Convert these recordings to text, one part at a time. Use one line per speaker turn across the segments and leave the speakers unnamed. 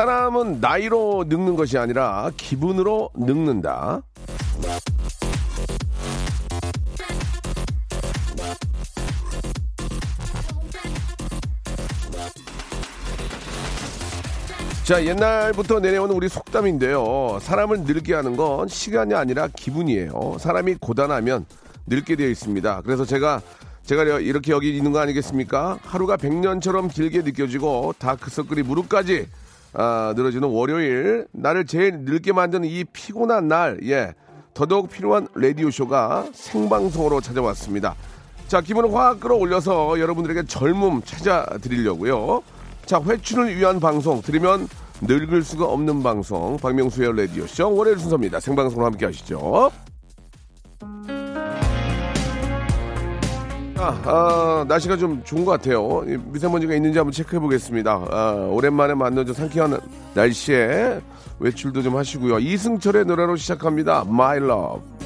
사람은 나이로 늙는 것이 아니라 기분으로 늙는다. 자, 옛날부터 내려오는 우리 속담인데요. 사람을 늙게 하는 건 시간이 아니라 기분이에요. 사람이 고단하면 늙게 되어 있습니다. 그래서 제가 제가 이렇게 여기 있는 거 아니겠습니까? 하루가 100년처럼 길게 느껴지고 다크서클이 무릎까지 아, 늘어지는 월요일 나를 제일 늙게 만드는 이 피곤한 날 예. 더더욱 필요한 라디오 쇼가 생방송으로 찾아왔습니다. 자, 기분을 확 끌어올려서 여러분들에게 젊음 찾아드리려고요. 자, 회춘을 위한 방송 들으면 늙을 수가 없는 방송 박명수의 라디오 쇼 월요일 순서입니다. 생방송으로 함께 하시죠. 아, 아, 날씨가 좀 좋은 것 같아요. 미세먼지가 있는지 한번 체크해 보겠습니다. 아, 오랜만에 만난 좀 상쾌한 날씨에 외출도 좀 하시고요. 이승철의 노래로 시작합니다. My Love.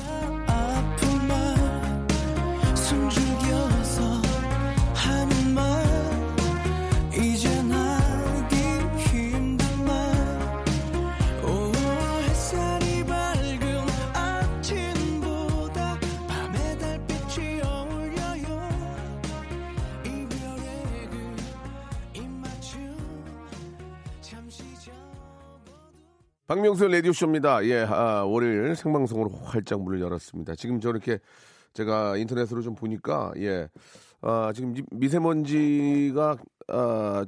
박명수 라디오쇼입니다. 예, 아, 월요일 생방송으로 활짝 문을 열었습니다. 지금 저렇게 제가 인터넷으로 좀 보니까, 예, 아, 지금 미세먼지가, 아,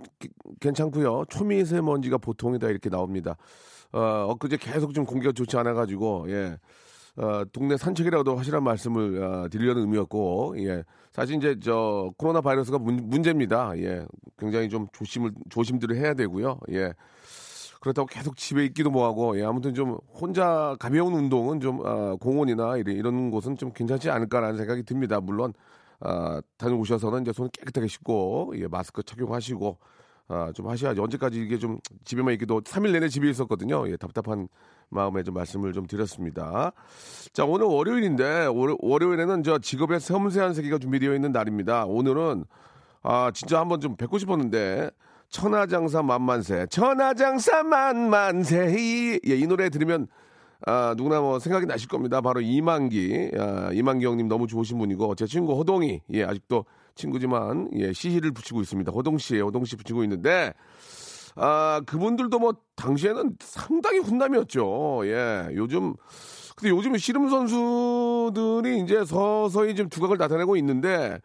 괜찮고요 초미세먼지가 보통이다 이렇게 나옵니다. 어, 엊그제 계속 좀 공기가 좋지 않아가지고, 예, 어, 동네 산책이라도 하시란 말씀을 어, 드리려는 의미였고, 예. 사실 이제 저 코로나 바이러스가 문, 문제입니다. 예. 굉장히 좀 조심을, 조심들을 해야 되고요. 예. 그렇다고 계속 집에 있기도 뭐하고 예, 아무튼 좀 혼자 가벼운 운동은 좀 아, 공원이나 이런, 이런 곳은 좀 괜찮지 않을까라는 생각이 듭니다. 물론 아, 다녀오셔서는 이제 손 깨끗하게 씻고 예, 마스크 착용하시고 아, 좀 하셔야지 언제까지 이게 좀 집에만 있기도 3일 내내 집에 있었거든요. 예, 답답한 마음에 좀 말씀을 좀 드렸습니다. 자 오늘 월요일인데 월, 월요일에는 저 직업의 섬세한 세계가 준비되어 있는 날입니다. 오늘은 아 진짜 한번 좀 뵙고 싶었는데 천하장사 만만세, 천하장사 만만세. 이, 예, 이 노래 들으면 아, 누구나 뭐 생각이 나실 겁니다. 바로 이만기, 아, 이만기 형님 너무 좋으신 분이고 제 친구 호동이, 예, 아직도 친구지만 예, 시시를 붙이고 있습니다. 호동 씨에 호동 씨 붙이고 있는데 아, 그분들도 뭐 당시에는 상당히 훈남이었죠. 예, 요즘 근데 요즘 씨름 선수들이 이제 서서히 좀 두각을 나타내고 있는데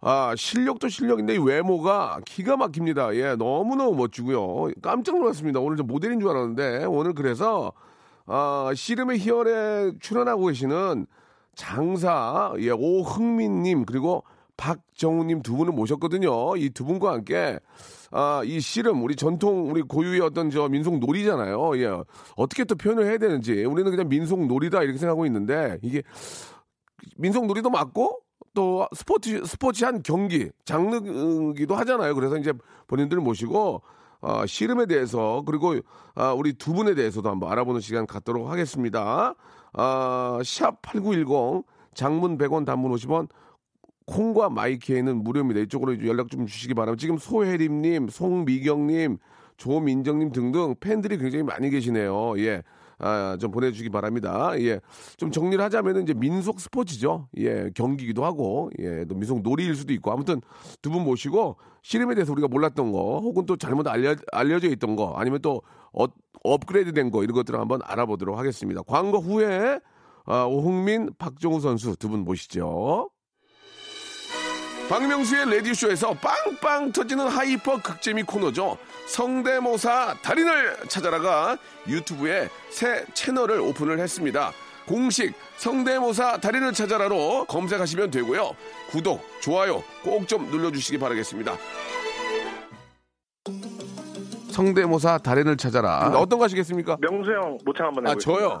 아, 실력도 실력인데 외모가 기가 막힙니다. 예, 너무너무 멋지고요. 깜짝 놀랐습니다. 오늘 좀 모델인 줄 알았는데 오늘 그래서 아, 씨름의 희열에 출연하고 계시는 장사 예, 오흥민 님 그리고 박정우 님 두 분을 모셨거든요. 이 두 분과 함께 아, 이 씨름 우리 전통 우리 고유의 어떤 저 민속 놀이잖아요. 예, 어떻게 또 표현을 해야 되는지 우리는 그냥 민속 놀이다 이렇게 생각하고 있는데 이게 민속 놀이도 맞고 또 스포츠 스포츠 한 경기 장르기도 하잖아요. 그래서 이제 본인들 모시고 어, 씨름에 대해서 그리고 어, 우리 두 분에 대해서도 한번 알아보는 시간 갖도록 하겠습니다. 어, 샵8910 장문 100원 단문 50원 콩과 마이케이는 무료입니다. 이쪽으로 연락 좀 주시기 바랍니다. 지금 소혜림님, 송미경님, 조민정님 등등 팬들이 굉장히 많이 계시네요. 예. 아, 좀 보내주기 바랍니다. 예. 좀 정리를 하자면 이제 민속 스포츠죠. 예. 경기기도 하고, 예. 또 민속 놀이일 수도 있고. 아무튼 두 분 모시고 씨름에 대해서 우리가 몰랐던 거 혹은 또 잘못 알려, 알려져 있던 거 아니면 또 어, 업그레이드 된 거 이런 것들을 한번 알아보도록 하겠습니다. 광고 후에 아, 오흥민, 박정우 선수 두 분 모시죠. 박명수의 라디오쇼에서 빵빵 터지는 hyper 극재미 코너죠. 성대모사 달인을 찾아라가 유튜브에 새 채널을 오픈을 했습니다. 공식 성대모사 달인을 찾아라로 검색하시면 되고요. 구독, 좋아요 꼭 좀 눌러주시기 바라겠습니다. 성대모사 달인을 찾아라. 어떤 거 하시겠습니까?
명수 형 모창 한번
아,
해보겠습니다.
저요?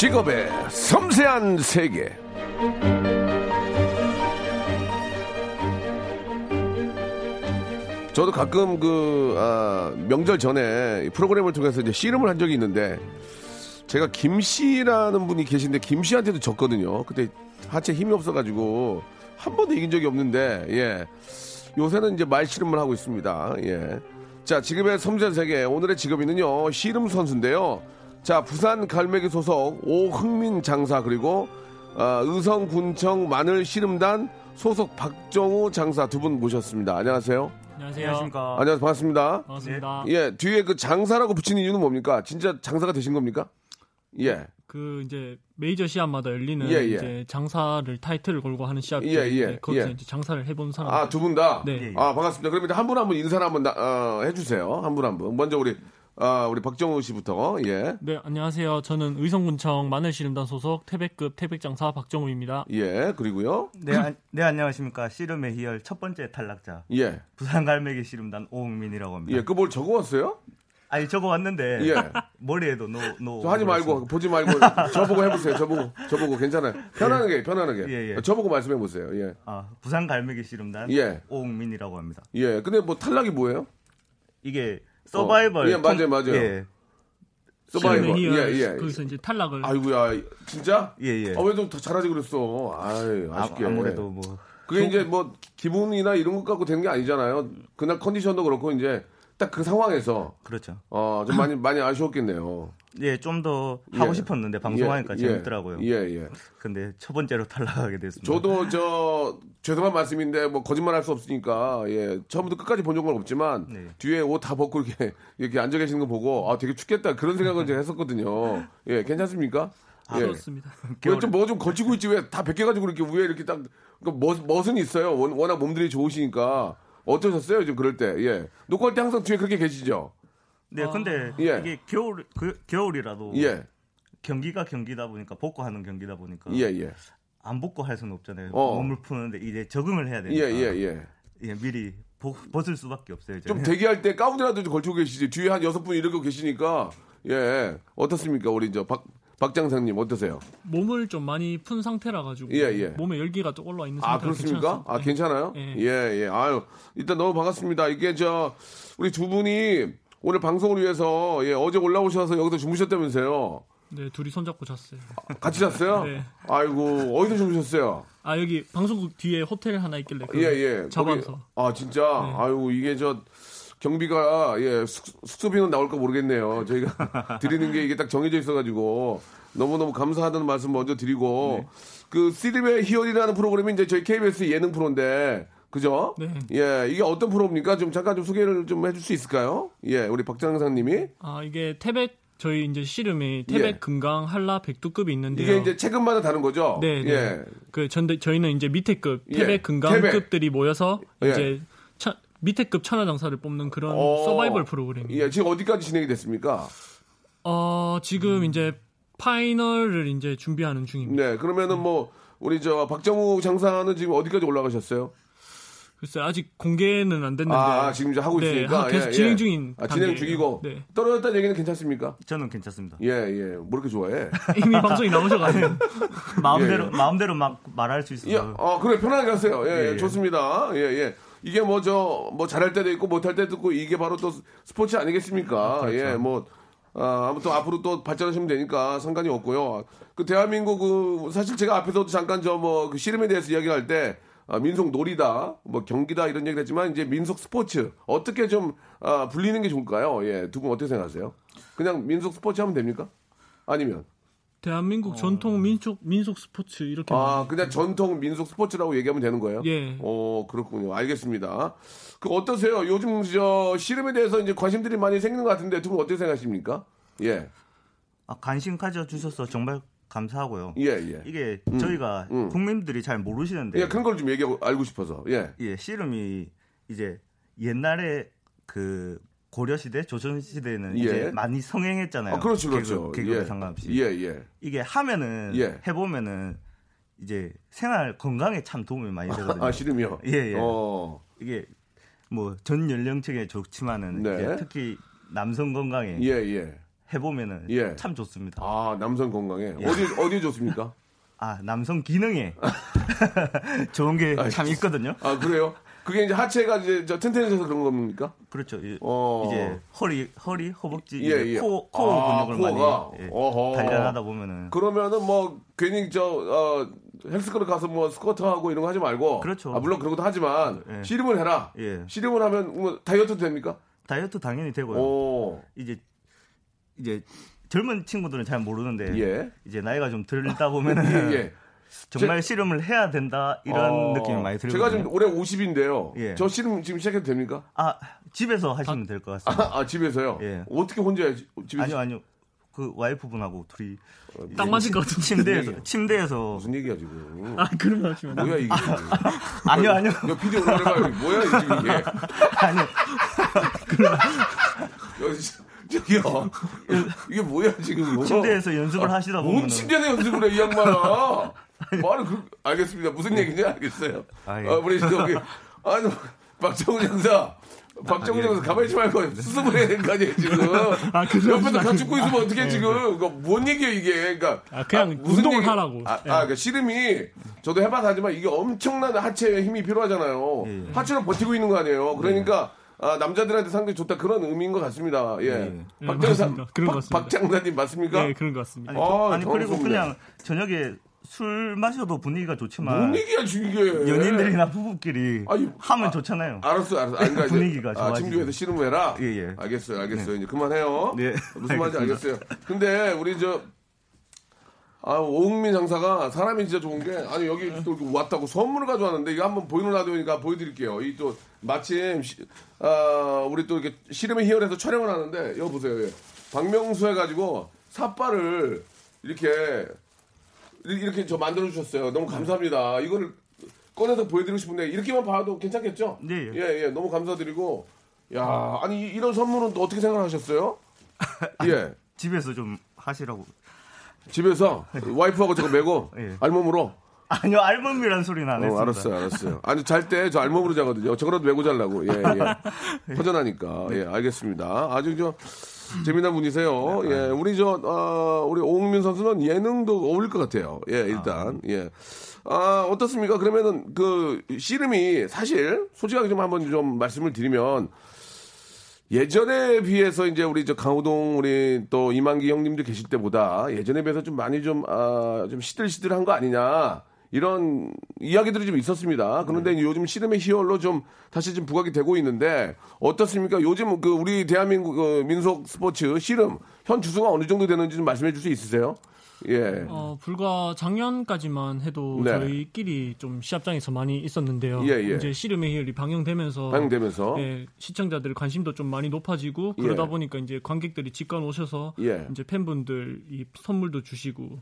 직업의 섬세한 세계. 저도 가끔 그 아, 명절 전에 이 프로그램을 통해서 이제 씨름을 한 적이 있는데 제가 김 씨라는 분이 계신데 김 씨한테도 졌거든요. 그때 하체 힘이 없어가지고 한 번도 이긴 적이 없는데 예 요새는 이제 말 씨름을 하고 있습니다. 예. 자 지금의 섬세한 세계 오늘의 직업인은요 씨름 선수인데요. 자 부산 갈매기 소속 오흥민 장사 그리고 아, 의성군청 마늘 씨름단 소속 박정우 장사 두 분 모셨습니다. 안녕하세요.
안녕하세요.
안녕하세요. 반갑습니다.
반갑습니다.
예, 뒤에 그 장사라고 붙이는 이유는 뭡니까? 진짜 장사가 되신 겁니까? 예.
그 이제 메이저 시합마다 열리는
예, 예.
이제 장사를 타이틀을 걸고 하는 시합이
예, 예,
네, 거기서
예.
이제 장사를 해본 사람.
아, 두 분 다?
네.
아, 반갑습니다. 그러면 한분 한 분 인사를 한번 나- 어, 해주세요. 한 분 한 분. 먼저 우리, 아, 우리 박정우 씨부터. 예.
네, 안녕하세요. 저는 의성군청 마늘씨름단 소속 태백급 태백장사 박정우입니다.
예, 그리고요.
네, 안, 네 안녕하십니까 씨름의 희열 첫 번째 탈락자
예.
부산 갈매기 씨름단 오흥민이라고 합니다.
예, 그뭘 적어 왔어요?
아니 적어 왔는데
예.
머리에도 no no.
저 하지 말고, 보지 말고, 저보고 해보세요. 저보고, 저보고 괜찮아요. 편안하게, 편안하게.
예, 예.
저보고 말씀해 보세요. 예.
아 부산 갈매기 씨름단
예.
오흥민이라고 합니다.
예. 근데 뭐 탈락이 뭐예요?
이게 서바이벌.
예, 맞아요, 맞아요.
예,
서바이벌. 예, 예.
거기서 이제 탈락을.
아이고야, 진짜?
예, 예.
아, 왜좀 더 잘하지 그랬어? 아이,
아,
아쉽게.
아무래도 뭐
그게 이제 뭐 기분이나 이런 것 갖고 되는 게 아니잖아요. 그날 컨디션도 그렇고 이제 딱 그 상황에서
그렇죠.
어 좀 많이 많이 아쉬웠겠네요.
예, 좀 더 하고
예.
싶었는데 방송하니까
예,
재밌더라고요.
예, 예.
근데 첫 번째로 탈락하게 됐습니다.
저도 저 죄송한 말씀인데 뭐 거짓말 할 수 없으니까 예 처음부터 끝까지 본 적은 없지만
네.
뒤에 옷 다 벗고 이렇게 이렇게 앉아 계시는 거 보고 아 되게 춥겠다 그런 생각을 제가 했었거든요. 예 괜찮습니까? 예.
그렇습니다.
좀뭐 좀 거치고 있지 왜 다 벗겨 가지고 이렇게 위에 이렇게 딱 그러니까 멋, 멋은 있어요. 원- 워낙 몸들이 좋으시니까 어떠셨어요? 좀 그럴 때 예. 녹화할 때 항상 뒤에 그렇게 계시죠?
네, 근데
예.
이게 겨울 그, 겨울이라도
예.
경기가 경기다 보니까 복고 하는 경기다 보니까
예, 예.
안 벗고 할 수는 없잖아요.
어.
몸을 푸는데 이제 적응을 해야
예,
되니까
예, 예.
예, 미리 보- 벗을 수밖에 없어요.
좀
저는.
대기할 때 가운데라도 좀 걸치고 계시지. 뒤에 한 여섯 분 이러고 계시니까 예. 어떻습니까? 우리 저 박, 박장사님 어떠세요?
몸을 좀 많이 푼 상태라 가지고
예, 예.
몸에 열기가 좀 올라 있는
아,
상태라
그렇습니까? 아,
네.
괜찮아요?
예.
예, 예. 아유, 일단 너무 반갑습니다. 이게 저, 우리 두 분이 오늘 방송을 위해서, 예, 어제 올라오셔서 여기서 주무셨다면서요?
네, 둘이 손잡고 잤어요.
같이 잤어요?
네.
아이고, 어디서 주무셨어요?
아, 여기 방송국 뒤에 호텔 하나 있길래 그
예, 예.
잡아서.
거기- 아, 진짜?
네.
아유, 이게 저, 경비가, 예, 숙, 숙소비는 나올까 모르겠네요. 저희가 드리는 게 이게 딱 정해져 있어가지고, 너무너무 감사하다는 말씀 먼저 드리고,
네.
그, 시립의 희열이라는 프로그램이 이제 저희 KBS 예능 프로인데, 그죠?
네.
예, 이게 어떤 프로입니까? 좀 잠깐 좀 소개를 좀 해줄 수 있을까요? 예, 우리 박장상님이.
아, 이게 태백 저희 이제 씨름이 태백
예.
금강 한라 백두급이 있는데요.
이게 이제 체급마다 다른 거죠?
네, 네.
예.
그 전대 저희는 이제 밑에 급
예,
태백 금강급들이 모여서
예.
이제 차- 밑에 급 천하장사를 뽑는 그런
어.
서바이벌 프로그램이에요.
예, 지금 어디까지 진행이 됐습니까?
어, 지금 이제 파이널을 이제 준비하는 중입니다.
네, 그러면은 뭐 우리 저 박정우 장사는 지금 어디까지 올라가셨어요?
글쎄 아직 공개는 안 됐는데
아, 지금 이제 하고
네,
있으니까
하- 계속
예,
진행
예.
중인
아, 진행. 중이고
네.
떨어졌다는 얘기는 괜찮습니까?
저는 괜찮습니다.
예, 예. 뭐 이렇게 좋아해?
이미 방송이 나오셔가지고
마음대로
예.
마음대로 막 말할 수 있어서
예, 어, 그래 편하게 하세요. 예, 예,
예, 예.
좋습니다. 예, 예. 이게 뭐저뭐 잘할 때도 있고 못할 때도 있고 이게 바로 또 스포츠 아니겠습니까?
그렇죠.
예, 뭐 아, 아무튼 앞으로 또 발전하시면 되니까 상관이 없고요. 그 대한민국 그 사실 제가 앞에서도 잠깐 저뭐 그 씨름에 대해서 이야기할 때 아, 민속 놀이다, 뭐 경기다 이런 얘기를 했지만 이제 민속 스포츠 어떻게 좀 아, 불리는 게 좋을까요? 예, 두 분 어떻게 생각하세요? 그냥 민속 스포츠 하면 됩니까? 아니면
대한민국 전통 민속 민속 스포츠 이렇게
아, 그냥 전통 민속 스포츠라고 얘기하면 되는 거예요?
예.
어, 그렇군요. 알겠습니다. 그 어떠세요? 요즘 저 씨름에 대해서 이제 관심들이 많이 생기는 것 같은데 두 분 어떻게 생각하십니까? 예.
아, 관심 가져 주셔서 정말 감사하고요.
예, 예.
이게 저희가
음.
국민들이 잘 모르시는데
예, 그런 걸좀 얘기하고 알고 싶어서. 예.
예, 씨름이 이제 옛날에 그 고려 시대, 조선 시대는
예.
이제 많이 성행했잖아요.
아, 그렇죠, 그렇죠.
개그, 개그와
예.
상관없이.
예, 예.
이게 하면은
예.
해보면은 이제 생활 건강에 참 도움이 많이 되거든요.
아, 씨름이요?
예, 예.
어.
이게 뭐 전 연령층에 좋지만은
네.
특히 남성 건강에
예, 예.
해보면은
예.
참 좋습니다.
아, 남성 건강에.
예.
어디, 어디에 좋습니까?
아 남성 기능에 좋은 게 참 있거든요.
아, 그래요? 그게 이제 하체가 이제 저 튼튼해져서 그런 겁니까?
그렇죠. 이-
어.
이제 허리, 허리, 허벅지,
예, 예.
코, 코어
아,
근육을
코어가?
많이 예. 단련하다 보면은
그러면은 뭐 괜히 저 어, 헬스클럽 가서 뭐 스쿼트 하고 이런 거 하지 말고
그렇죠.
아, 물론 그런 것도 하지만
예.
씨름을 해라.
예.
씨름을 하면 뭐 다이어트도 됩니까?
다이어트 당연히 되고요.
오.
이제 이제 젊은 친구들은 잘 모르는데
예.
이제 나이가 좀 들다 보면은
예, 예.
정말 씨름을 해야 된다 이런
어,
느낌이 많이 들거든요.
제가 지금 올해 50인데요.
예.
저 씨름 지금 시작해도 됩니까?
아 집에서 하시면 될 것 같습니다.
아, 집에서요?
예.
어떻게 혼자? 집에서
아니요 아니요 그 와이프분하고 둘이
딱 맞을 것 같은데.
침대에서 침대에서
무슨 얘기야 지금?
아 그런 말 하시면 안
뭐야 이게?
아 니요 아니요
야 비디 올라가 뭐야 이게 지금 이게?
아니요
여기 저기요 이게 뭐야 지금? 뭐?
침대에서 연습을 하시다
뭔
보면
침대에서 연습을 해 이 양반아? 말을 그 알겠습니다. 무슨 얘기인지 알겠어요.
아, 예.
어, 우리 저기 아니 박정훈 형사. 박정훈
아, 예.
형사 가만히 있지 말고 수습을 해야 될 거 아니에요 지금
아, 그러지
옆에서
마시고.
갖추고 있으면 어떻게 지금 그뭔 얘기예요 이게 그러니까
아, 그냥 운동을 하라고.
아,
예.
아 그러니까 씨름이 저도 해봐서 하지만 이게 엄청난 하체에 힘이 필요하잖아요
예, 예.
하체로 버티고 있는 거 아니에요 그러니까 아, 남자들한테 상당히 좋다 그런 의미인 것 같습니다 예,
예,
박장사
맞습니다. 그런 것 같습니다.
박장사님 맞습니까?
네 그런 것 같습니다.
아니,
아,
저- 아니 그리고. 그냥 저녁에 술 마셔도 분위기가 좋지만
뭔 얘기야 지금 이게
연인들이나 부부끼리
아니,
하면
아,
좋잖아요.
알았어, 알았어. 아니, 그러니까
분위기가
아,
좋아지죠.
침주에서 씨름을 해라?
예, 예.
알겠어요, 알겠어요. 이제 그만해요.
네,
무슨 말인지. 알겠어요. 근데 우리 저, 아, 오흥민 장사가 사람이 진짜 좋은 게, 아니, 여기 또 왔다고 선물을 가져왔는데, 이거 한번 보이는 라디오니까 보여드릴게요. 이 또, 마침, 시- 아, 우리 또 이렇게 씨름의 희열에서 촬영을 하는데, 여기 보세요. 예. 박명수 해가지고, 삿발을 이렇게, 이렇게 저 만들어주셨어요. 너무 감사합니다. 이거를 꺼내서 보여드리고 싶은데, 이렇게만 봐도 괜찮겠죠?
네, 예.
예, 예, 너무 감사드리고. 야, 아니, 이- 이런 선물은 또 어떻게 생각하셨어요? 예.
집에서 좀 하시라고.
집에서 와이프하고 저거 메고
예.
알몸으로.
아니요 알몸이란 소리는 안
어,
했습니다.
알았어요, 알았어요. 아니 잘 때 저 알몸으로 자거든요. 저거라도 메고 자려고. 예, 예. 허전하니까. 예, 알겠습니다. 아주 저 재미난 분이세요. 예, 우리 저 어, 우리 오흥민 선수는 예능도 어울릴 것 같아요. 예, 일단 예. 아 어떻습니까? 그러면은 그 씨름이 사실 솔직하게 좀 한번 좀 말씀을 드리면 예전에 비해서 이제 우리 저 강호동 우리 또 이만기 형님들 계실 때보다 예전에 비해서 좀 많이 좀, 아, 좀 시들시들한 거 아니냐. 이런 이야기들이 좀 있었습니다. 그런데 요즘 씨름의 희열로 좀 다시 좀 부각이 되고 있는데 어떻습니까? 요즘 그 우리 대한민국 그 민속 스포츠 씨름 현 주소가 어느 정도 되는지 좀 말씀해 줄 수 있으세요? 예.
어, 불과 작년까지만 해도
네.
저희끼리 좀 시합장에서 많이 있었는데요.
예, 예.
이제 씨름의 희열이 방영되면서
방영되면서
예, 시청자들 관심도 좀 많이 높아지고
예.
그러다 보니까 이제 관객들이 직관 오셔서
예.
이제 팬분들 이 선물도 주시고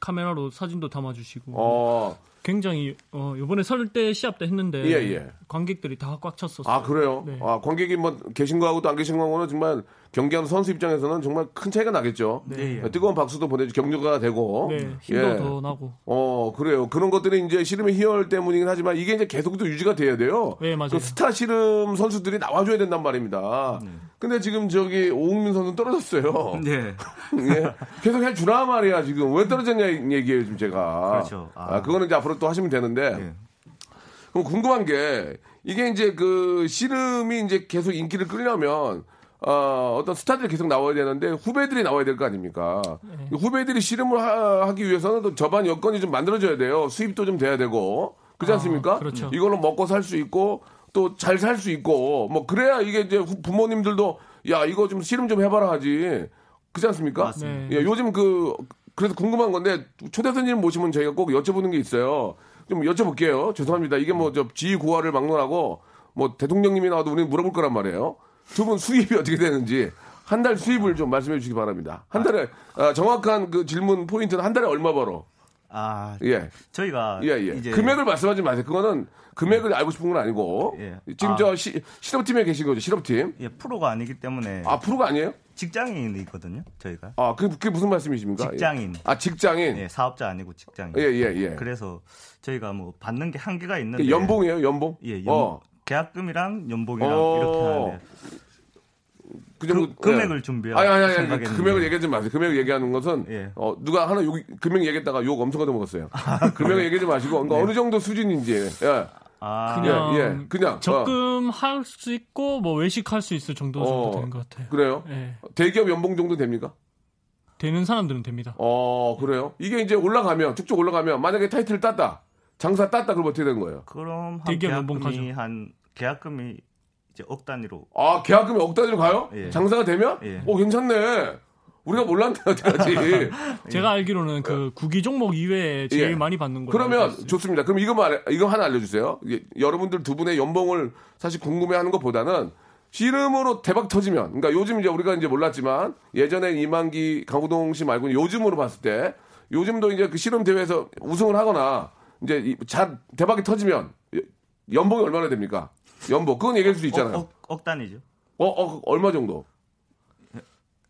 카메라로 사진도 담아주시고
어,
굉장히 어 이번에 설 때 시합 때 했는데
예, 예.
관객들이 다 꽉 찼었어요.
아 그래요?
네.
아 관객이 뭐 계신 거하고 또안 계신 거하고는 정말 경기하는 선수 입장에서는 정말 큰 차이가 나겠죠.
네. 예.
뜨거운 박수도 보내주 격려가 되고.
네, 힘도
예.
더 나고.
어 그래요. 그런 것들이 이제 씨름의 희열 때문이긴 하지만 이게 이제 계속도 유지가 돼야 돼요.
네, 맞아요.
그 스타 씨름 선수들이 나와줘야 된단 말입니다. 근데 지금 저기 오흥민 선수 떨어졌어요.
네.
예. 계속 해주라 말이야 지금 왜 떨어졌냐 얘기예요 지금 제가.
그렇죠.
아,
아.
그거는 이제 앞으로 또 하시면 되는데.
네.
그럼 궁금한 게 이게 이제 그 씨름이 이제 계속 인기를 끌려면 어, 어떤 스타들이 계속 나와야 되는데 후배들이 나와야 될 거 아닙니까?
네.
후배들이 씨름을 하, 기 위해서는 또 저반 여건이 좀 만들어져야 돼요. 수입도 좀 돼야 되고 그렇지
아,
않습니까?
그렇죠.
이걸로 먹고 살 수 있고 또 잘 살 수 있고 뭐 그래야 이게 이제 후- 부모님들도 야 이거 좀 씨름 좀 해봐라 하지 그렇지 않습니까?
맞습니다.
예, 요즘 그 그래서 궁금한 건데 초대 손님 모시면 저희가 꼭 여쭤보는 게 있어요. 좀 여쭤볼게요. 죄송합니다. 이게 뭐 저 지구화를 막론하고 뭐 대통령님이 나와도 우리는 물어볼 거란 말이에요. 두 분 수입이 어떻게 되는지 한 달 수입을 좀 말씀해 주시기 바랍니다. 한 달에 아, 정확한 그 질문 포인트는 한 달에 얼마 벌어?
아,
예.
저희가
예, 예.
이제
금액을 말씀하지 마세요. 그거는 금액을 알고 싶은 건 아니고.
예.
지금
아.
저 시, 실업팀에 계신 거죠, 실업팀.
예, 프로가 아니기 때문에
아, 프로가 아니에요?
직장인이거든요. 저희가
아, 그, 그게 무슨 말씀이십니까?
직장인.
예. 아, 직장인.
예, 사업자 아니고 직장인.
예, 예, 예.
그래서 저희가 뭐 받는 게 한계가 있는데
그 연봉이에요, 연봉?
예, 연,
어.
계약금이랑 연봉이랑
어.
이렇게 하는데
그 정도
그- 금액을
예.
준비할
아니, 아니, 아니. 그 금액을 얘기하지 마세요. 금액을 얘기하는 것은
예.
어, 누가 하나 욕, 금액 얘기했다가 욕 엄청 얻어먹었어요. 금액을 얘기하지 마시고 그러니까 어느 정도 수준인지. 예.
아,
그냥
예, 예. 그냥, 어.
적금할 수 있고 뭐 외식할 수 있을 정도 정도
어,
되는 것 같아요.
그래요?
예.
대기업 연봉 정도 됩니까?
되는 사람들은 됩니다.
어, 그래요? 이게 이제 올라가면, 쭉쭉 올라가면, 만약에 타이틀을 땄다. 장사 땄다. 그럼 어떻게 되는 거예요?
그럼 한
대기업 연봉
계약금이 한 계약금이 이제 억 단위로
아, 계약금이 억 단위로 가요?
예.
장사가 되면?
예.
오, 괜찮네. 우리가 몰랐네, 어떡하지.
제가 알기로는 그 구기 종목 이외에 제일
예.
많이 받는 거예요.
그러면 좋습니다. 그럼 이거만, 알- 이거 하나 알려주세요. 이게 여러분들 두 분의 연봉을 사실 궁금해 하는 것보다는 씨름으로 대박 터지면, 그러니까 요즘 이제 우리가 이제 몰랐지만 예전에 이만기, 강호동 씨 말고 요즘으로 봤을 때 요즘도 이제 그 씨름 대회에서 우승을 하거나 이제 이- 잘 대박이 터지면 연봉이 얼마나 됩니까? 연봉. 그건 얘기할 수 있잖아요.
억, 억, 억 단위죠.
어, 어, 얼마 정도?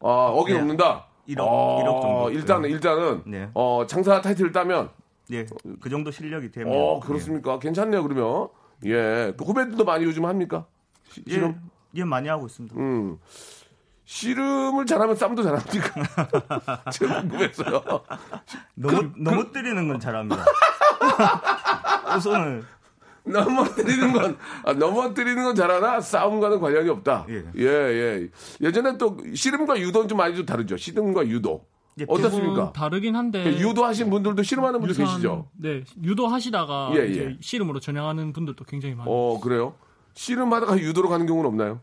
아, 억이
네.
넘는다?
일억,
어,
일억 정도.
일단은, 일단은,
네.
어, 장사 타이틀을 따면,
예, 그 정도 실력이 되면
어, 그렇습니까? 괜찮네요, 그러면. 예. 그 후배들도 많이 요즘 합니까? 시-
예,
씨름?
예, 예, 많이 하고 있습니다.
음. 씨름을 잘하면 쌈도 잘합니까? 제가 궁금했어요.
너무 너무 때리는 건 잘합니다. 우선은
넘어뜨리는 건, 아, 넘어뜨리는 건 잘하나 싸움과는 관련이 없다.
예.
예, 예. 예전에 또 씨름과 유도는 좀 많이 좀 다르죠. 씨름과 유도.
예,
어떻습니까?
다르긴 한데
그 유도 하신 분들도 씨름하는 분들
유사한-
계시죠?
네, 유도 하시다가
예,
이제
예.
씨름으로 전향하는 분들도 굉장히 많이
어, 그래요? 씨름하다가 유도로 가는 경우는 없나요?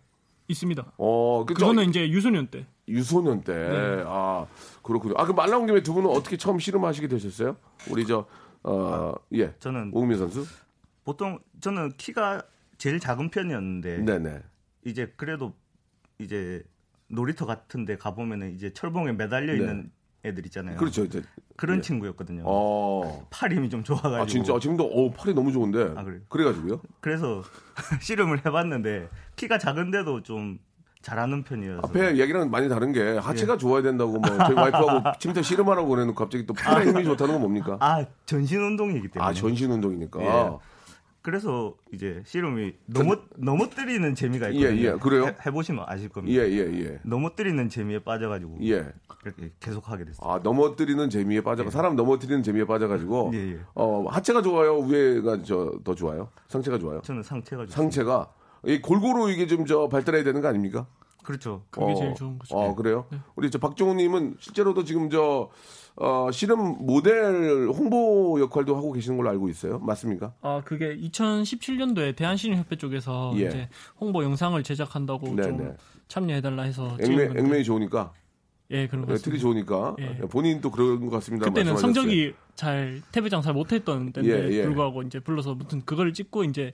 있습니다.
어, 그
그거는 이제 유소년 때.
유소년 때.
네.
아, 그렇군요. 아, 그 말 나온 김에 두 분은 어떻게 처음 씨름하시게 되셨어요? 우리 저, 어, 예.
저는
오국민 선수?
보통 저는 키가 제일 작은 편이었는데
네네.
이제 그래도 이제 놀이터 같은데 가 보면은 이제 철봉에 매달려 있는 애들 있잖아요.
그렇죠. 이제.
그런
예.
친구였거든요.
어.
팔 힘이 좀 좋아가지고.
아, 진짜. 아, 지금도, 어, 팔이 너무 좋은데.
아, 그래요?
그래가지고요.
그래서 씨름을 해봤는데 키가 작은데도 좀 잘하는 편이어서.
앞에 얘기랑 많이 다른 게
예.
하체가 좋아야 된다고 뭐 저희 와이프하고 침대 씨름하라고 그래놓고 갑자기 또 팔에 힘이 좋다는 건 뭡니까?
아 전신 운동이기 때문에.
아, 전신 운동이니까.
예. 그래서 이제 씨름이 너무 너무 때리는 재미가
예,
있거든요.
예. 그래요?
해, 해보시면 아실
예,
겁니다.
예, 예.
넘어뜨리는 재미에 빠져가지고
예.
이렇게 계속 하게 됐어요.
아, 넘어뜨리는 재미에 빠져가 사람 넘어뜨리는 재미에 빠져가지고
예, 예.
어 하체가 좋아요 위에가 저 더 좋아요 상체가 좋아요
저는 상체가 좋습니다.
상체가 이 골고루 이게 좀 저 발달해야 되는 거 아닙니까?
그렇죠.
그게 제일 좋은 거죠.
어 그래요? 우리 저 박종우님은 실제로도 지금 저 어, 씨름 모델 홍보 역할도 하고 계시는 걸로 알고 있어요. 맞습니까?
아 그게 2017년도에 대한신임협회 쪽에서
예.
이제 홍보 영상을 제작한다고
네,
좀
네.
참여해달라 해서
액면. 액면이 좋으니까
예 그런 것
네, 특히
같습니다.
좋으니까
예.
본인도 그런 것 같습니다.
그때는
말씀하셨어요.
성적이 잘 태배장 잘 못했던 때인데
예, 예.
불구하고 이제 불러서 무튼 그걸 찍고 이제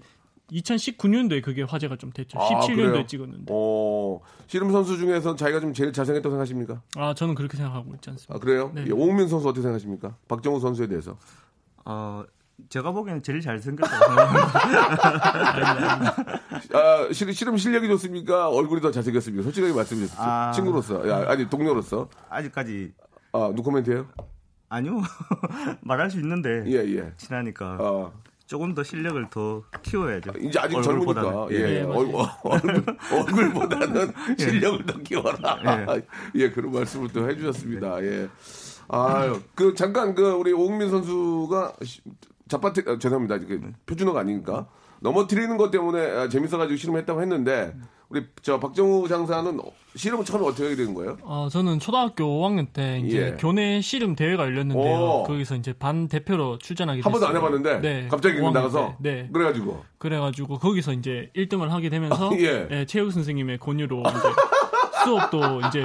2019년도에 그게 화제가 좀 됐죠.
아,
17년도에
그래요?
찍었는데.
어 씨름 선수 중에서 자기가 좀 제일 잘생겼다고 생각하십니까?
아 저는 그렇게 생각하고 있지 않습니다.
아 그래요?
네.
예, 오은민 선수 어떻게 생각하십니까? 박정우 선수에 대해서
어, 제가 보기에는 제일 잘생겼다고 생각합니다.
아, 실, 실험 실력이 좋습니까? 얼굴이 더 잘생겼습니까? 솔직하게 말씀해 주세요.
아.
친구로서. 야, 아니, 동료로서.
아직까지
아, 누 코멘트예요
아니요 말할 수 있는데
예, 예.
친하니까
아,
조금 더 실력을 더 키워야죠.
이제 아직. 젊으니까. 예,
네,
얼, 얼굴, 얼굴보다는 실력을 더 키워라.
예.
예, 그런 말씀을 또 해주셨습니다. 예. 아유, 그, 잠깐, 그, 우리 오국민 선수가, 시- 자빠트, 아, 죄송합니다. 그, 표준어가 아니니까. 넘어뜨리는 것 때문에 아, 재밌어가지고 실험했다고 했는데, 우리, 저, 박정우 장사는 실험은 처음에 어떻게 하게 된 거예요?
어, 저는 초등학교 5학년 때 이제
예.
교내 씨름 대회가 열렸는데요.
오.
거기서 이제 반 대표로 출전하게
한 번도 안
됐어요.
해봤는데,
네,
갑자기
5학년
나가서,
때. 네.
그래가지고,
그래가지고 거기서 이제 1등을 하게 되면서
예.
예, 체육 선생님의 권유로 이제 수업도 이제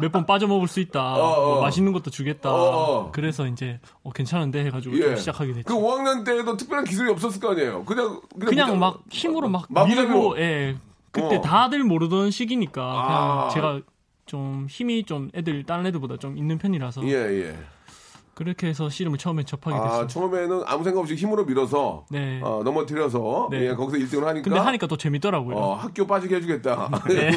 몇 번 빠져먹을 수 있다. 뭐
어.
맛있는 것도 주겠다.
어.
그래서 이제 어, 괜찮은데 해가지고
예.
좀 시작하게 됐죠.
그 5학년 때도 특별한 기술이 없었을 거 아니에요? 그냥, 그냥,
그냥
뭐-
막 힘으로 막
마구잡이로.
밀고 예. 그때
어.
다들 모르던 시기니까 그냥
아.
제가 좀 힘이 좀 애들 다른 애들보다 좀 있는 편이라서
예, 예.
그렇게 해서 씨름을 처음에 접하게
아,
됐어요.
처음에는 아무 생각 없이 힘으로 밀어서
네.
어, 넘어뜨려서
네.
예, 거기서 1등을 하니까
근데 하니까 또 재밌더라고요.
어, 학교 빠지게 해주겠다.
네.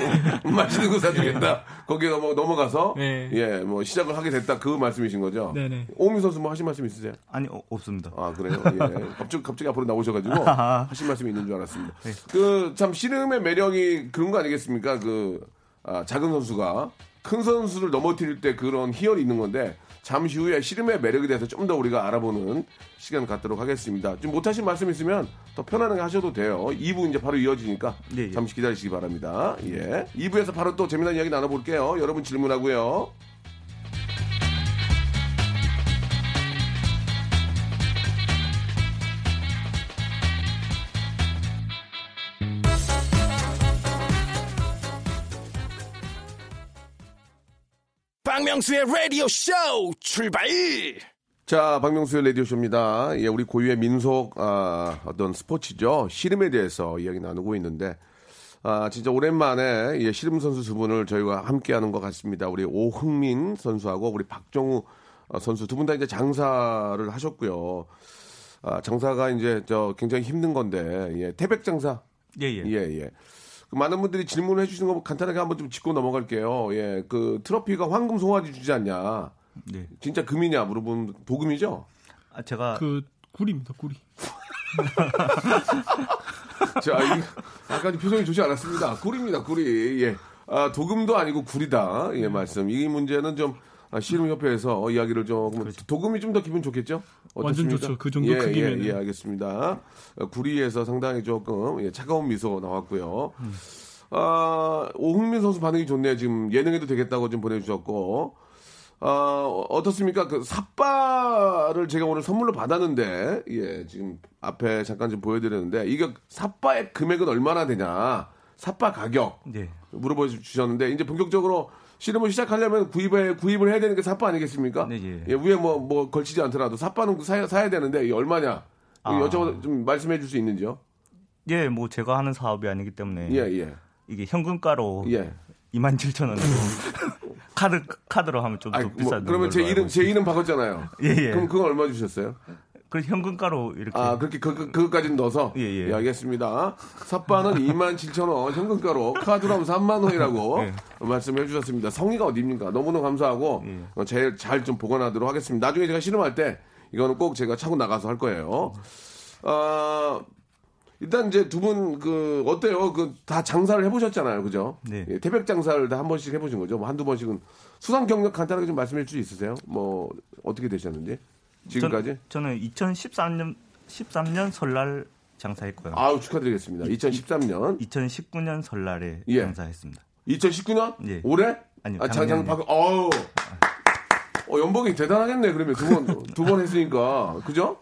맛있는 거 사주겠다. 거기에 넘어, 넘어가서
네.
예, 뭐 시작을 하게 됐다. 그 말씀이신 거죠?
네네.
오미 선수 뭐 하신 말씀 있으세요?
아니 어, 없습니다.
아 그래요? 예. 갑자기 갑자기 앞으로 나오셔가지고 하신 말씀이 있는 줄 알았습니다. 그 참 씨름의 매력이 그런 거 아니겠습니까? 그 아, 작은 선수가 큰 선수를 넘어뜨릴 때 그런 희열이 있는 건데 잠시 후에 씨름의 매력에 대해서 좀 더 우리가 알아보는 시간 갖도록 하겠습니다. 좀 못하신 말씀 있으면 더 편안하게 하셔도 돼요. 2부 이제 바로 이어지니까
네, 예.
잠시 기다리시기 바랍니다. 예. 2부에서 바로 또 재미난 이야기 나눠볼게요. 여러분 질문하고요.
박명수의 라디오 쇼 출발!
자, 박명수의 라디오쇼입니다. 예, 우리 고유의 민속, 아, 어떤 스포츠죠. 씨름에 대해서 이야기 나누고 있는데, 아, 진짜 오랜만에, 예, 씨름 선수 두 분을 저희가 함께 하는 것 같습니다. 우리 오흥민 선수하고 우리 박정우 어, 선수 두 분 다 이제 장사를 하셨고요. 아, 장사가 이제 저 굉장히 힘든 건데, 예, 태백 장사.
예 예.
예, 예. 그 많은 분들이 질문을 해주시는 거 간단하게 한번 좀 짚고 넘어갈게요. 예, 그 트로피가 황금 송아지 주지 않냐.
네.
진짜 금이냐 물어보면 도금이죠?
아, 제가
그 구리입니다, 구리.
자, 이, 아까 표정이 좋지 않았습니다. 구리입니다, 구리. 예. 아, 도금도 아니고 구리다. 예, 말씀. 이 문제는 좀 아, 씨름 협회에서 이야기를 좀 그러면 도금이 좀 더 기분 좋겠죠?
완전
어떻습니까?
좋죠. 그 정도
예,
크기면은.
예, 예, 알겠습니다. 어, 구리에서 상당히 조금 예, 차가운 미소 나왔고요. 아, 오흥민 선수 반응이 좋네요. 지금 예능에도 되겠다고 좀 보내주셨고. 아, 어떻습니까? 그 삿바를 제가 오늘 선물로 받았는데, 예, 지금 앞에 잠깐 좀 보여드렸는데, 이게 삿바의 금액은 얼마나 되냐? 삿바 가격
네.
물어봐 주셨는데, 이제 본격적으로 씨름을 시작하려면 구입에, 구입을 해야 되는 게 삿바 아니겠습니까?
네, 예.
위에 뭐, 뭐 걸치지 않더라도 삿바는 사야, 사야 되는데, 얼마냐?
아.
여쭤 좀 말씀해 줄 수 있는지요?
예, 뭐 제가 하는 사업이 아니기 때문에
예, 예.
이게 현금가로
예.
27,000원으로 카드 카드로 하면 좀더
아니,
비싼
뭐, 그러면 제 이름, 제 이름 바꿨잖아요.
예, 예.
그럼 그건 얼마 주셨어요?
그 현금가로 이렇게
아, 그렇게, 그, 그, 그것까지는 넣어서?
예, 예.
알겠습니다. 삿바는 27,000원, 현금가로, 카드로 하면 3만원이라고
예.
말씀해 주셨습니다. 성의가 어딥니까? 너무너무 감사하고,
예.
어, 제일 잘 좀 보관하도록 하겠습니다. 나중에 제가 씨름할 때, 이거는 꼭 제가 차고 나가서 할 거예요. 아, 일단 이제 두 분, 그, 어때요? 그, 다 장사를 해보셨잖아요. 그죠?
네.
예, 태백 장사를 다 한 번씩 해보신 거죠? 뭐 한두 번씩은. 수상 경력 간단하게 좀 말씀해 줄 수 있으세요? 뭐, 어떻게 되셨는지? 지금까지?
전, 저는 2013년 13년 설날 장사했고요.
아우 축하드리겠습니다. 2013년,
2019년 설날에
예.
장사했습니다.
2019년
예.
올해?
아니요,
아, 장, 장,
작년에.
바, 어우, 어 연봉이 대단하겠네. 그러면 두 번 두 번 했으니까 그죠?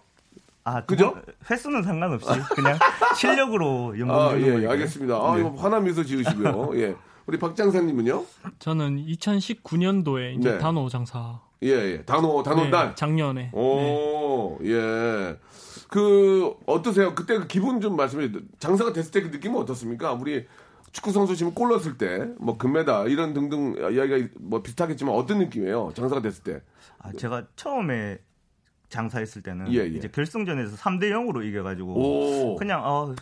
아, 두
그죠?
번- 횟수는 상관없이 그냥 실력으로 연봉
아, 예, 예. 알겠습니다. 아,
네.
이거 화난 미소 지으시고요. 예. 우리 박 장사님은요?
저는 2019년도에 이제
네.
단호 장사.
예, 예. 단호, 단호
네,
딸.
작년에. 네.
오, 예. 그, 어떠세요? 그때 그 기분 좀 말씀해 주세요. 장사가 됐을 때 그 느낌은 어떻습니까? 우리 축구 선수 지금 골 넣었을 때, 뭐, 금메달, 이런 등등 이야기가 뭐 비슷하겠지만 어떤 느낌이에요? 장사가 됐을 때.
아, 제가 처음에 장사했을 때는
예, 예.
이제 결승전에서 3대 0으로 이겨 가지고
오.
그냥 어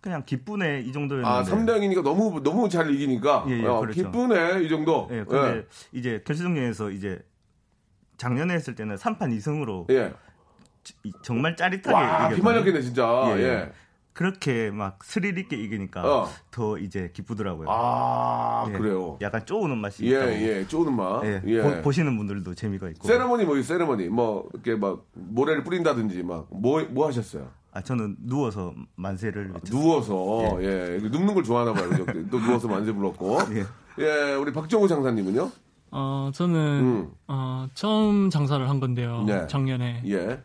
그냥 기쁘네 이 정도였는데.
아, 3대 0이니까 너무, 너무 잘 이기니까.
예, 예,
어,
그렇죠.
기쁘네, 이 정도.
예, 근데 이제 결승전에서 이제 작년에 했을 때는 3판 2승으로
예. 예.
정말 짜릿하게
와. 비만했겠네, 진짜.
예,
예.
예. 그렇게 막 스릴 있게 이기니까
어.
더 이제 기쁘더라고요.
아,
예.
그래요.
약간 쪼우는 맛이
예,
있다고.
예, 쪼는 맛.
예,
예.
보, 시는 분들도 재미가 있고.
세레머니 뭐, 세레머니. 뭐, 이렇게 막, 모래를 뿌린다든지, 막, 뭐, 뭐 하셨어요?
아 저는 누워서 만세를 외쳤어요.
누워서, 예, 눕는 걸 좋아하나 봐요. 또 누워서 만세 불렀고.
예.
예, 우리 박정호 장사님은요?
어, 저는
음.
어, 처음 장사를 한 건데요.
네.
작년에
예,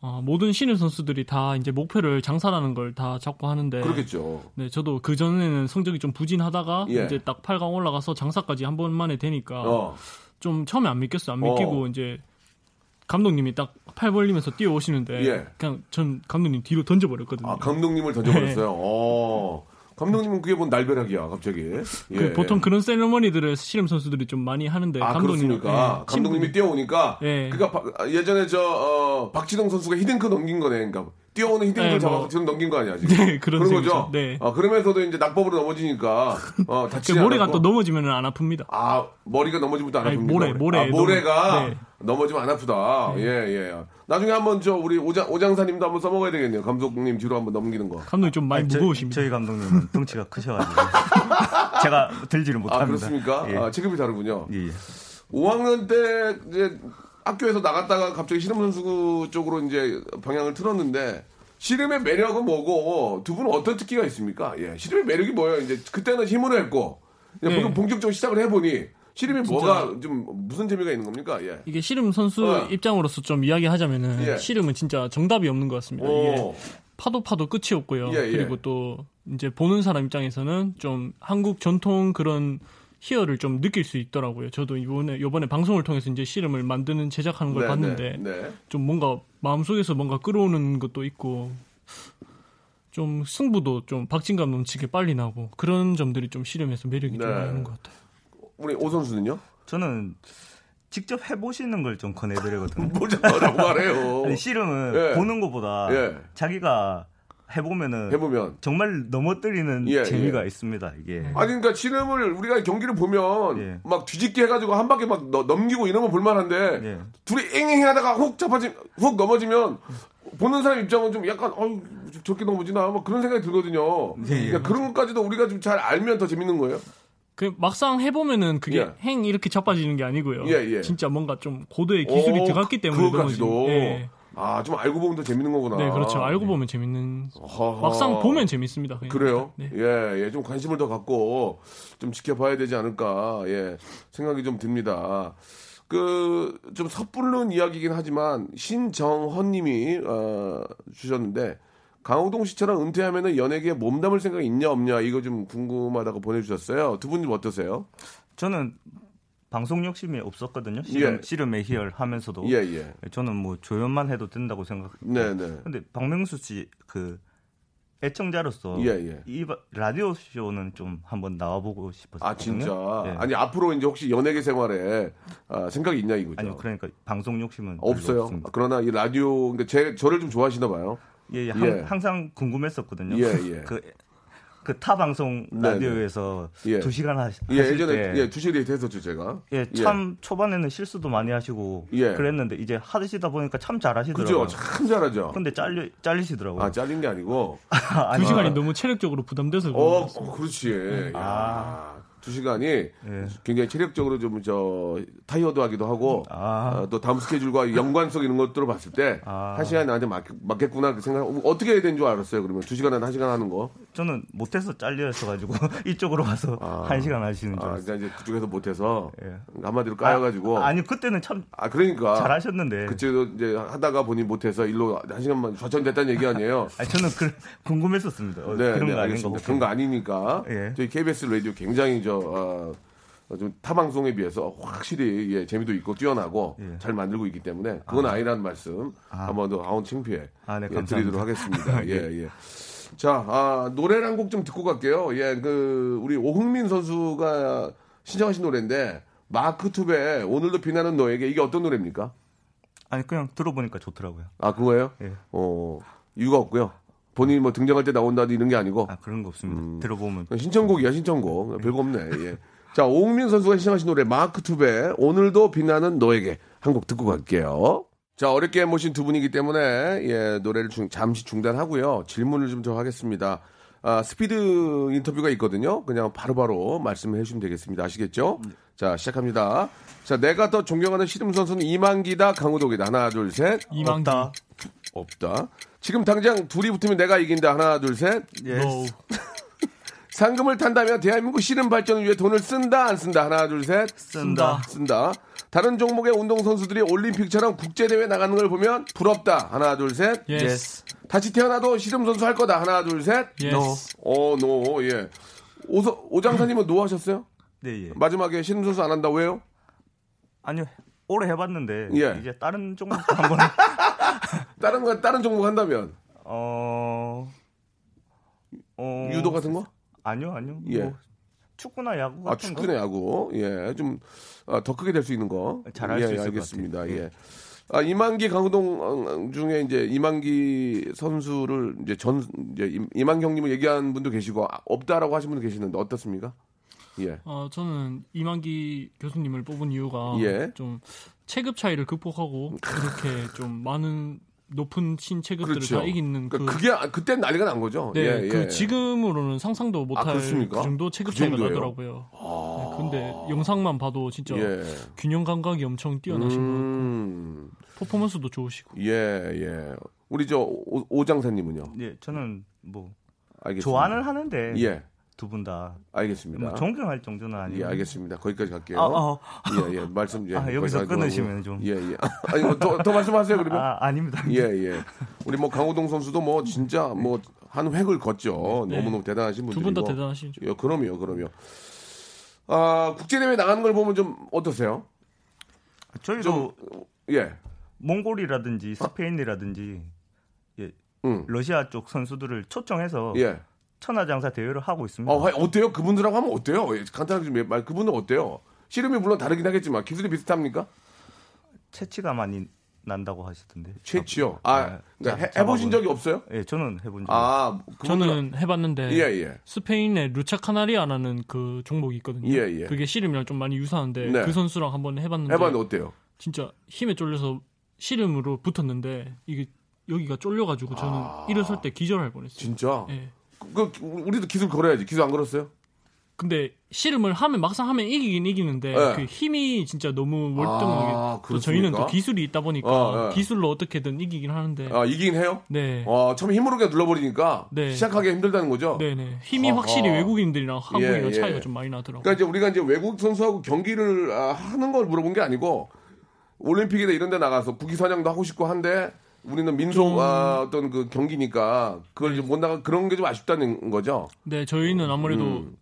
어, 모든 신인 선수들이 다 이제 목표를 장사라는 걸 다 잡고 하는데
그렇겠죠.
네, 저도 그 전에는 성적이 좀 부진하다가
예.
이제 딱 8강 올라가서 장사까지 한 번만에 되니까
어,
좀 처음에 안 믿겼어요. 안 믿기고
어.
이제 감독님이 딱 팔 벌리면서 뛰어오시는데
예.
그냥 전 감독님 뒤로 던져버렸거든요.
아, 감독님을 던져버렸어요. 어, 감독님은 그게 뭔 날벼락이야, 갑자기. 예.
그 보통 그런 세레머니들을 씨름 선수들이 좀 많이 하는데
아,
감독님
그렇습니까? 감독님이 뛰어오니까.
예.
그니까, 러 예전에 저, 어, 박지동 선수가 히딩크 넘긴 거네. 그러니까 뛰어오는 히딩크를
네,
잡아서
뭐.
지금 넘긴 거 아니야, 지금.
네, 그런
거죠?
셈이죠. 네.
아, 그러면서도 이제 낙법으로 넘어지니까, 어,
그
다치지
모래가
않았고.
또 넘어지면 안 아픕니다.
아, 머리가 넘어지면 또안
아니,
아픕니까?
모래, 모래.
아, 모래가
넘어- 네.
넘어지면 안 아프다. 예, 예. 나중에 한번 저, 우리 오장, 오장사님도 한번 써먹어야 되겠네요. 감독님 뒤로 한번 넘기는 거.
감독님 좀 많이
아니, 저-
무거우십니다.
저희 감독님은 덩치가 크셔가지고 제가 들지를 못합니다.
아, 그렇습니까?
예.
아, 체급이 다르군요.
예, 예.
5학년 때 이제 학교에서 나갔다가 갑자기 씨름 선수 쪽으로 이제 방향을 틀었는데 씨름의 매력은 뭐고 두 분은 어떤 특기가 있습니까? 예, 씨름의 매력이 뭐예요? 이제 그때는 힘으로 했고
네.
본- 본격적으로 시작을 해보니 씨름이 뭐가 좀 무슨 재미가 있는 겁니까? 예.
이게 씨름 선수
어.
입장으로서 좀 이야기하자면은
예.
씨름은 진짜 정답이 없는 것 같습니다. 이게
오,
파도 파도 끝이 없고요.
예, 예.
그리고 또 이제 보는 사람 입장에서는 좀 한국 전통 그런 희열을 좀 느낄 수 있더라고요. 저도 이번에 이번에 방송을 통해서 이제 씨름을 만드는 제작하는 걸
네,
봤는데
네, 네.
좀 뭔가 마음속에서 뭔가 끌어오는 것도 있고 좀 승부도 좀 박진감 넘치게 빨리 나고 그런 점들이 좀 씨름에서 매력이 좀
네.
있는 것 같아요.
우리 오 선수는요?
저는 직접 해보시는 걸 좀 권해드리거든요.
뭐라고 말해요.
아니, 씨름은
예.
보는 것보다
예.
자기가 해보면은
해보면
정말 넘어뜨리는
예,
재미가
예.
있습니다. 이게
아니 그러니까 씨름을 우리가 경기를 보면
예.
막 뒤집기 해가지고 한 바퀴 막 너- 넘기고 이러면 볼만한데
예.
둘이 앵앵하다가 훅 잡아지 훅 넘어지면 보는 사람 입장은 좀 약간 어유 저렇게 넘어지나 막 그런 생각이 들거든요.
예, 예.
그러니까 그런 것까지도 우리가 좀 잘 알면 더 재밌는 거예요.
그 막상 해보면은 그게
예.
행 이렇게 자빠지는 게 아니고요.
예, 예.
진짜 뭔가 좀 고도의 기술이
오,
들어갔기 때문에 넘어지는. 예.
아 좀 알고 보면 더 재밌는 거구나.
네, 그렇죠. 알고 보면 재밌는.
어허허.
막상 보면 재밌습니다. 그냥.
그래요?
네.
예, 예, 좀 관심을 더 갖고 좀 지켜봐야 되지 않을까, 예, 생각이 좀 듭니다. 그, 좀 섣부른 이야기이긴 하지만, 신정헌 님이, 어, 주셨는데, 강호동 씨처럼 은퇴하면은 연예계에 몸담을 생각이 있냐, 없냐, 이거 좀 궁금하다고 보내주셨어요. 두 분님 어떠세요?
저는 방송 욕심이 없었거든요. 씨름,
예.
씨름의 희열 하면서도
예, 예.
저는 뭐 조연만 해도 된다고 생각.
네, 네.
근데 박명수 씨 그 애청자로서
예, 예.
이 바- 라디오 쇼는 좀 한번 나와보고 싶었어요.
아, 진짜.
예.
아니, 앞으로 이제 혹시 연예계 생활에, 아, 생각이 있냐, 이거죠?
아니요, 그러니까 방송 욕심은
없어요. 그러나 이 라디오, 그러니까 제, 저를 좀 좋아하시나 봐요.
예, 예, 항,
예.
항상 궁금했었거든요.
예, 예.
그, 그 타 방송
네,
라디오에서
예.
두 시간 하시,
예,
하실
예전에,
때
예, 두시리 했었죠, 제가.
예, 참 초반에는 실수도 많이 하시고
예.
그랬는데 이제 하시다 보니까 참
그죠?
잘하시더라고요.
참 잘하죠.
근데 잘리 잘리시더라고요.
아, 잘린 게 아니고.
아니,
두 시간이 너무 체력적으로 부담돼서
어. 어, 그렇지.
아.
야, 두 시간이
예.
굉장히 체력적으로 좀, 저, 타이어드 하기도 하고,
아.
어, 또 다음 스케줄과 연관성 이런 것들을 봤을 때,
아.
한 시간 나한테 맞, 맞겠구나, 그 생각, 어떻게 해야 되는 줄 알았어요, 그러면. 두 시간에 한 시간 하는 거.
저는 못해서 잘려있어가지고 이쪽으로 와서 한 시간 하시는 줄
아,
알았어요.
그러니까 이제 그쪽에서 못해서,
예.
한마디로 까여가지고.
아, 니 그때는 참
아, 그러니까.
잘하셨는데.
그때도 이제 하다가 보니 못해서 일로 한 시간만 좌천됐다는 얘기 아니에요.
아니, 저는 그, 궁금했었습니다. 어,
네,
그런
네,
거
알겠습니다.
혹시.
그런 거 아니니까
예.
저희 KBS 라디오 굉장히 저 어, 어, 좀 타방송에 비해서 확실히 예, 재미도 있고 뛰어나고
예.
잘 만들고 있기 때문에 그건 아. 니라는 말씀 한번 더 아운 창피해
아, 네,
예. 드리도록 하겠습니다. 예, 예. 자, 아, 노래를 한 곡 좀 듣고 갈게요. 예, 그 우리 오흥민 선수가 신청하신 노래인데 마크툽의 오늘도 빛나는 너에게 이게 어떤 노래입니까?
아니 그냥 들어보니까 좋더라고요.
아, 그거예요?
예.
어, 이유가 없고요. 본인이 뭐 등장할 때 나온다 이런 게 아니고
아 그런 거 없습니다. 들어보면
신청곡이야, 신청곡. 별거 없네. 예. 자, 오흥민 선수가 신청하신 노래 마크툽의 오늘도 빛나는 너에게 한 곡 듣고 갈게요. 자, 어렵게 모신 두 분이기 때문에 예, 노래를 중- 잠시 중단하고요. 질문을 좀 더 하겠습니다. 아, 스피드 인터뷰가 있거든요. 그냥 바로바로 말씀해 주시면 되겠습니다. 아시겠죠? 자, 시작합니다. 자, 내가 더 존경하는 씨름 선수는 이만기다, 강호동이다. 하나, 둘, 셋.
이만기.
없다.
없다. 지금 당장 둘이 붙으면 내가 이긴다. 하나, 둘, 셋.
예.
no.
상금을 탄다면 대한민국 씨름 발전을 위해 돈을 쓴다, 안 쓴다. 하나, 둘, 셋.
쓴다.
쓴다. 다른 종목의 운동 선수들이 올림픽처럼 국제 대회 나가는 걸 보면 부럽다. 하나, 둘, 셋.
yes.
다시 태어나도 씨름 선수 할 거다. 하나, 둘, 셋.
yes.
어, no. 예. 오서, 오장사님은 노 하셨어요?
네, 예.
마지막에 씨름 선수 안 한다. 왜요?
아니요. 오래 해봤는데
예.
이제 다른 종목도 한번
다른 거 다른 종목 한다면
어... 어...
유도 같은 거?
아니요, 아니요.
예.
뭐 축구나 야구
아,
같은 거.
축구나 야구. 예. 좀, 아, 더 크게 될 수 있는 거.
잘할
예,
수
예,
있을 것
알겠습니다.
같아요.
예. 아, 이만기 강호동 어, 중에 이제 이만기 선수를 이제 전, 이제 형님을 얘기한 분도 계시고, 아, 없다라고 하신 분도 계시는데 어떻습니까? 예.
어, 저는 이만기 교수님을 뽑은 이유가
예.
좀 체급 차이를 극복하고 이렇게 좀 많은 높은 신체 급들을
그렇죠.
다 이기는 그
그러니까 그게, 아, 그때 난리가 난 거죠.
네,
예, 예.
그 지금으로는 상상도 못할
아? 그
정도 체급
그
차이가? 나더라고요. 네, 근데 영상만 봐도 진짜
예.
균형 감각이 엄청 뛰어나신 분,
음,
퍼포먼스도 좋으시고.
예, 예. 우리 저 오, 오장사님은요?
예, 저는 뭐
알겠습니다.
좋아는 하는데
예,
두 분 다
알겠습니다.
뭐 존경할 정도는 아니고.
예, 알겠습니다. 거기까지 갈게요.
아, 아,
예, 예, 말씀, 예.
아, 여기서 끊으시면. 좀.
예, 예. 아니, 뭐 더, 더 말씀하세요, 그러면.
아, 아닙니다.
예, 예. 우리 뭐 강호동 선수도 뭐 진짜 뭐 한 획을 걷죠.
네.
너무너무 대단하신 분들이고.
두분 다 대단하시죠.
예, 그럼요, 그럼요. 아, 국제 대회 나가는 걸 보면 좀 어떠세요?
저희도
예.
몽골이라든지 스페인이라든지 예,
응.
러시아 쪽 선수들을 초청해서
예.
천하장사 대회를 하고 있습니다.
어, 어때요? 그분들하고 하면 어때요? 예, 간단하게 좀 말, 그분은 어때요? 씨름이 물론 다르긴 하겠지만 기술이 비슷합니까?
체취가 많이 난다고 하시던데.
체취요. 아,
네,
그러니까
잡-
해, 해보신
잡아보는-
적이 없어요?
예, 저는 해본 적.
아,
저는 해봤는데
예, 예.
스페인의 Lucha Canaria라는 그 종목이 있거든요.
예, 예.
그게 씨름이랑 좀 많이 유사한데
네.
그 선수랑 한번 해봤는데
해봤는데 어때요?
진짜 힘에 쫄려서 씨름으로 붙었는데 이게 여기가 쫄려가지고 저는
아.
일어설 때 기절할 뻔했어요.
진짜?
예.
그, 그, 우리도 기술 걸어야지. 기술 안 걸었어요?
근데 씨름을 하면 막상 하면 이기긴 이기는데
네.
그 힘이 진짜 너무 월등하게
아,
또 저희는? 또 기술이 있다 보니까
어, 네.
기술로 어떻게든 이기긴 하는데
아, 이기긴 해요?
네.
어, 처음에 힘으로 그냥 눌러버리니까
네.
시작하기 힘들다는 거죠?
네네 힘이
어허.
확실히 외국인들이랑 한국이랑
예, 예.
차이가 좀 많이 나더라고요.
그러니까 이제 우리가 이제 외국 선수하고 경기를 아, 하는 걸 물어본 게 아니고 올림픽이나 이런 데 나가서 국기 선양도 하고 싶고 한데 우리는 민속
좀-
아, 어떤 그 경기니까 그걸 이제 못 나가 그런 게 좀 아쉽다는 거죠.
네, 저희는 아무래도
음.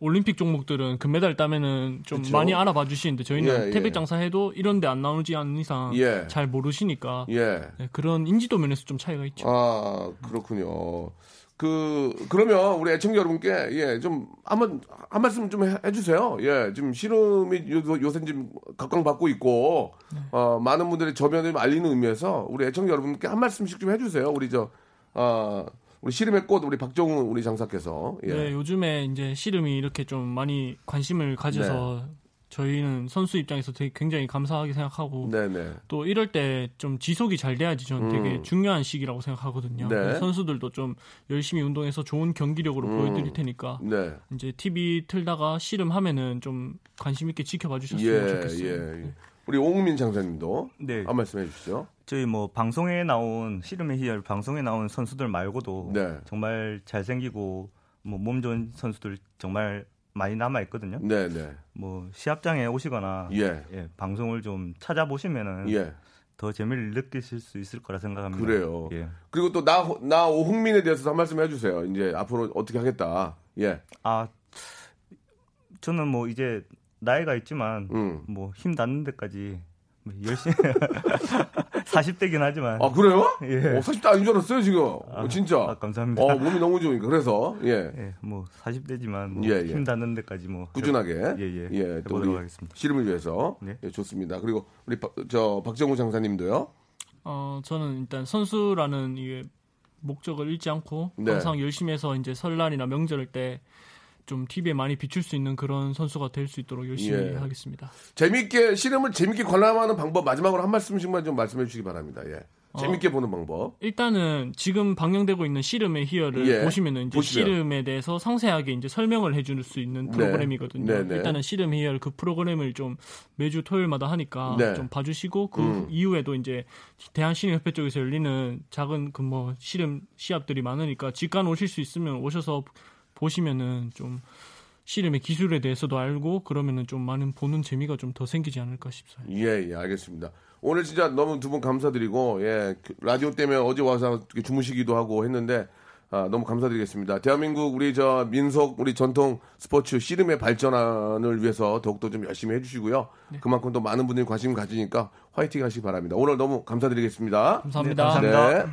올림픽 종목들은 금메달 따면은 좀
그쵸.
많이 알아봐 주시는데 저희는
예, 예.
태백 장사해도 이런 데 안 나오지 않는 이상
예.
잘 모르시니까
예.
네, 그런 인지도 면에서 좀 차이가 있죠.
아, 그렇군요. 그, 그러면 우리 애청자 여러분께, 예, 좀, 한번, 한 말씀 좀 해, 해주세요. 예, 지금 씨름이 요, 요새 지금 각광받고 있고,
네.
어, 많은 분들이 저변을 좀 알리는 의미에서 우리 애청자 여러분께 한 말씀씩 좀 해주세요. 우리 저, 아, 우리 씨름의 꽃, 우리 박정훈 우리 장사께서. 예.
네, 요즘에 이제 씨름이 이렇게 좀 많이 관심을 가져서
네.
저희는 선수 입장에서 되게 굉장히 감사하게 생각하고
네네.
또 이럴 때 좀 지속이 잘 돼야지 저는 되게
음.
중요한 시기라고 생각하거든요.
네.
선수들도 좀 열심히 운동해서 좋은 경기력으로
음.
보여드릴 테니까
네.
이제 TV 틀다가 씨름하면은 좀 관심 있게 지켜봐
예,
주셨으면 좋겠어요.
예, 예. 우리 옹민 장사님도
네.
한 말씀 해 주시죠.
저희 뭐 방송에 나온 씨름의 희열 방송에 나온 선수들 말고도
네.
정말 잘생기고 뭐 몸 좋은 선수들 정말 많이 남아 있거든요.
네 네.
뭐 시합장에 오시거나
예.
예, 방송을 좀 찾아보시면은
예.
더 재미를 느끼실 수 있을 거라 생각합니다.
그래요.
예.
그리고 또 나 나 오흥민에 대해서 한 말씀 해주세요. 이제 앞으로 어떻게 하겠다. 예.
아 저는 뭐 이제 나이가 있지만
음.
뭐힘 닿는 데까지 열심히 40대긴 하지만
아 그래요?
예.
어, 40대 아닌 줄 알았어요 지금. 어, 진짜.
아, 감사합니다.
어 몸이 너무 좋으니까 그래서 예.
예, 뭐 40대지만 뭐
예, 예.
힘 닿는 데까지 뭐
꾸준하게
예, 예.
또
해보도록
우리
하겠습니다.
씨름을 위해서
네.
예, 좋습니다. 그리고 우리 박, 저 박정우 장사님도요.
어, 저는 일단 선수라는 이게 목적을 잃지 않고
네.
항상 열심히 해서 이제 설날이나 명절 때 좀 TV에 많이 비출 수 있는 그런 선수가 될 수 있도록 열심히
예.
하겠습니다.
재밌게 씨름을 재밌게 관람하는 방법 마지막으로 한 말씀씩만 좀 말씀해 주시기 바랍니다. 예.
어.
재밌게 보는 방법.
일단은 지금 방영되고 있는 씨름의 희열을
예.
보시면은 이제
보시면.
씨름에 대해서 상세하게 이제 설명을 해줄 수 있는
네.
프로그램이거든요.
네, 네.
일단은 씨름 희열 그 프로그램을 좀 매주 토요일마다 하니까
네.
좀 봐주시고 그
음.
이후에도 이제 대한 씨름협회 쪽에서 열리는 작은 그 뭐 씨름 시합들이 많으니까 직관 오실 수 있으면 오셔서 보시면은 좀 씨름의 기술에 대해서도 알고 그러면은 좀 많은 보는 재미가 좀 더 생기지 않을까 싶어요.
예, 예, 알겠습니다. 오늘 진짜 너무 두 분 감사드리고, 예, 그 라디오 때문에 어제 와서 주무시기도 하고 했는데, 아, 너무 감사드리겠습니다. 대한민국 우리 저 민속, 우리 전통 스포츠 씨름의 발전을 위해서 더욱더 좀 열심히 해주시고요. 그만큼 또 많은 분들이 관심 가지니까 화이팅 하시기 바랍니다. 오늘 너무 감사드리겠습니다.
감사합니다.
네, 감사합니다.
네.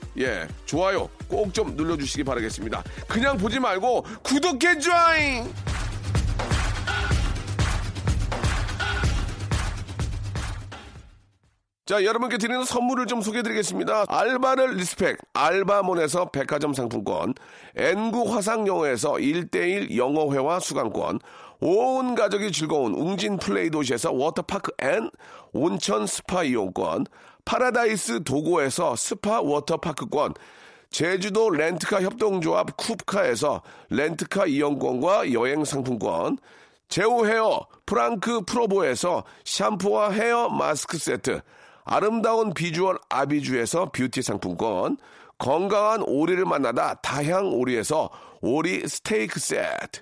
예, 좋아요 꼭 좀 눌러주시기 바라겠습니다. 그냥 보지 말고 구독해 줘잉! 자, 여러분께 드리는 선물을 좀 소개해 드리겠습니다. 알바를 respect, 알바몬에서 백화점 상품권, 엔구 화상영어에서 1대1 영어회화 수강권, 온 가족이 즐거운 웅진 플레이 도시에서 워터파크 and 온천 스파 이용권, 파라다이스 도고에서 스파 워터파크권, 제주도 렌트카 협동조합 쿱카에서 렌트카 이용권과 여행 상품권, 제오 헤어 프랑크 프로보에서 샴푸와 헤어 마스크 세트, 아름다운 비주얼 아비주에서 뷰티 상품권, 건강한 오리를 만나다 다향 오리에서 오리 스테이크 세트,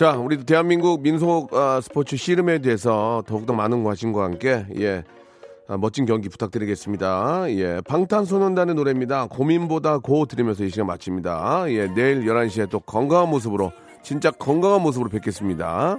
자, 우리 대한민국 민속 아, 스포츠 씨름에 대해서 더욱더 많은 관심과 함께 예 아, 멋진 경기 부탁드리겠습니다. 예, 방탄소년단의 노래입니다. 고민보다 고 들으면서 이 시간 마칩니다. 예, 내일 11시에 또 건강한 모습으로 진짜 건강한 모습으로 뵙겠습니다.